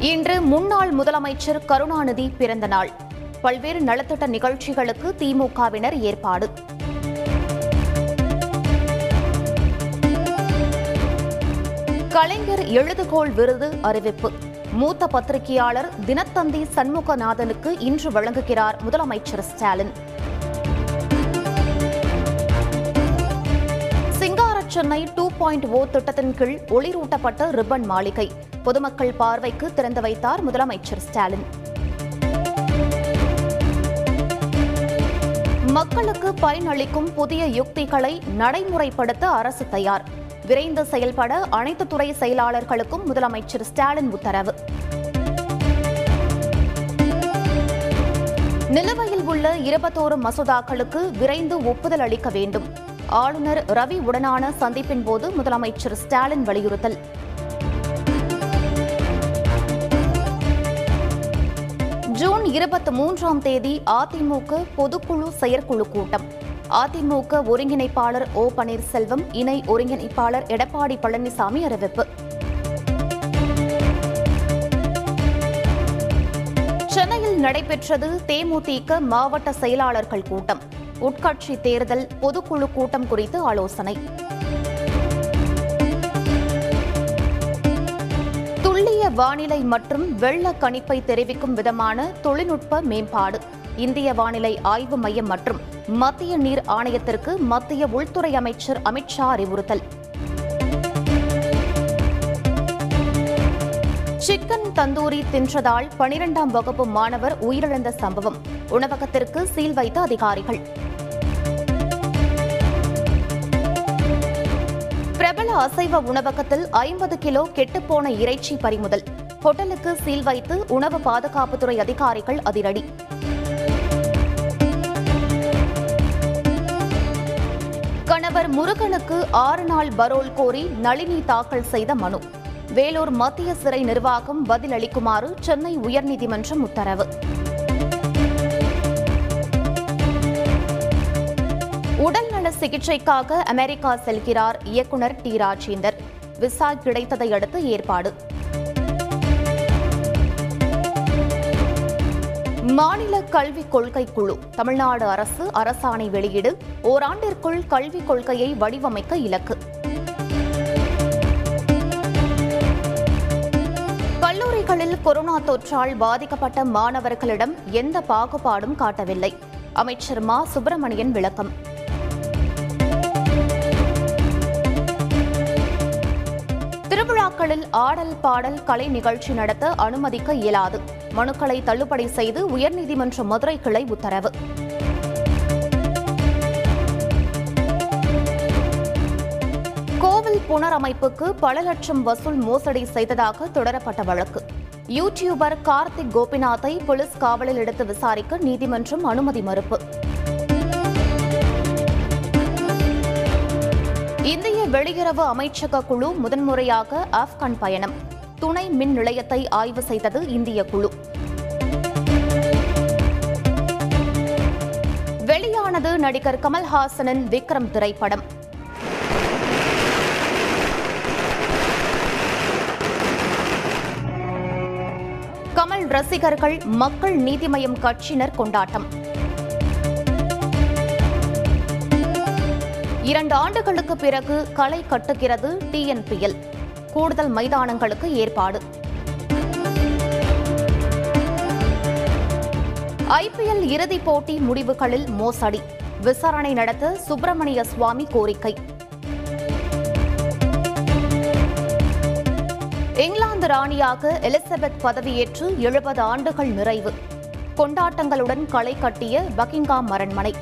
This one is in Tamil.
இன்று முன்னாள் முதலமைச்சர் கருணாநிதி பிறந்த நாள். பல்வேறு நலத்திட்ட நிகழ்ச்சிகளுக்கு திமுகவினர் ஏற்பாடு. கலைஞர் எழுதுகோள் விருது அறிவிப்பு. மூத்த பத்திரிகையாளர் தினத்தந்தி சண்முகநாதனுக்கு இன்று வழங்குகிறார் முதலமைச்சர் ஸ்டாலின். சிங்காரச்சென்னை பாயிண்ட் ஓ திட்டத்தின் கீழ் ஒளிரூட்டப்பட்ட ரிப்பன் மாளிகை. பொதுமக்கள் பார்வைக்கு திறந்து வைத்தார் முதலமைச்சர் ஸ்டாலின். மக்களுக்கு பயனளிக்கும் புதிய யுக்திகளை நடைமுறைப்படுத்த அரசு தயார். விரைந்து செயல்பட அனைத்து துறை செயலாளர்களுக்கும் முதலமைச்சர் ஸ்டாலின் உத்தரவு. நிலுவையில் உள்ள இருபத்தோரு மசோதாக்களுக்கு விரைந்து ஒப்புதல் அளிக்க வேண்டும். ஆளுநர் ரவி உடனான சந்திப்பின் போது முதலமைச்சர் ஸ்டாலின் வலியுறுத்தல். ஜூன் இருபத்தி மூன்றாம் தேதி அதிமுக பொதுக்குழு செயற்குழு கூட்டம். அதிமுக ஒருங்கிணைப்பாளர் ஓ பன்னீர்செல்வம் இணை ஒருங்கிணைப்பாளர் எடப்பாடி பழனிசாமி அறிவிப்பு. சென்னையில் நடைபெற்றது தேமுதிக மாவட்ட செயலாளர்கள் கூட்டம். உட்கட்சி தேர்தல் பொதுக்குழு கூட்டம் குறித்து ஆலோசனை. துல்லிய வானிலை மற்றும் வெள்ள கணிப்பை தெரிவிக்கும் விதமான தொழில்நுட்ப மேம்பாடு. இந்திய வானிலை ஆய்வு மையம் மற்றும் மத்திய நீர் ஆணையத்திற்கு மத்திய உள்துறை அமைச்சர் அமித்ஷா அறிவுறுத்தல். சிக்கன் தந்தூரி தின்றதால் பனிரெண்டாம் வகுப்பு மாணவர் உயிரிழந்த சம்பவம். உணவகத்திற்கு சீல் வைத்த அதிகாரிகள். பிரபல அசைவ உணவகத்தில் ஐம்பது கிலோ கெட்டுப்போன இறைச்சி பறிமுதல். ஹோட்டலுக்கு சீல் வைத்து உணவு பாதுகாப்புத்துறை அதிகாரிகள் அதிரடி. கணவர் முருகனுக்கு ஆறு நாள் பரோல் கோரி நளினி தாக்கல் செய்த மனு. வேலூர் மத்திய சிறை நிர்வாகம் பதிலளிக்குமாறு சென்னை உயர்நீதிமன்றம் உத்தரவு. உடல் உடல்நல சிகிச்சைக்காக அமெரிக்கா செல்கிறார் இயக்குநர் டி. ராஜேந்தர். விசா கிடைத்ததை அடுத்து ஏற்பாடு. மாநில கல்விக் கொள்கை குழு தமிழ்நாடு அரசு அரசாணை வெளியீடு ஓராண்டிற்குள் கல்விக் கொள்கையை வடிவமைக்க இலக்கு. கல்லூரிகளில் கொரோனா தொற்றால் பாதிக்கப்பட்ட மாணவர்களிடம் எந்த பாகுபாடும் காட்டவில்லை. அமைச்சர் மா. சுப்பிரமணியன் விளக்கம். திருவிழாக்களில் ஆடல் பாடல் கலை நிகழ்ச்சி நடத்த அனுமதிக்க இயலாது. மனுக்களை தள்ளுபடி செய்து உயர்நீதிமன்ற மதுரை கிளை உத்தரவு. கோவில் புனரமைப்புக்கு பல லட்சம் வசூல் மோசடி செய்ததாக தொடரப்பட்ட வழக்கு. யூடியூபர் கார்த்திக் கோபிநாத்தை போலீஸ் காவலில் எடுத்து விசாரிக்க நீதிமன்றம் அனுமதி மறுப்பு. இந்திய வெளியுறவு அமைச்சக குழு முதன்முறையாக ஆப்கான் பயணம். துணை மின் நிலையத்தை ஆய்வு செய்தது இந்திய குழு. வெளியானது நடிகர் கமல்ஹாசனின் விக்ரம் திரைப்படம். கமல் ரசிகர்கள் மக்கள் நீதி மய்யம் கட்சியினர் கொண்டாட்டம். இரண்டு ஆண்டுகளுக்கு பிறகு களை கட்டுகிறது டிஎன்பிஎல். கூடுதல் மைதானங்களுக்கு ஏற்பாடு. ஐபிஎல் இறுதிப் போட்டி முடிவுகளில் மோசடி. விசாரணை நடத்த சுப்பிரமணிய சுவாமி கோரிக்கை. இங்கிலாந்து ராணியாக எலிசபெத் பதவியேற்று எழுபது ஆண்டுகள் நிறைவு. கொண்டாட்டங்களுடன் களை கட்டிய பக்கிங்காம் அரண்மனை.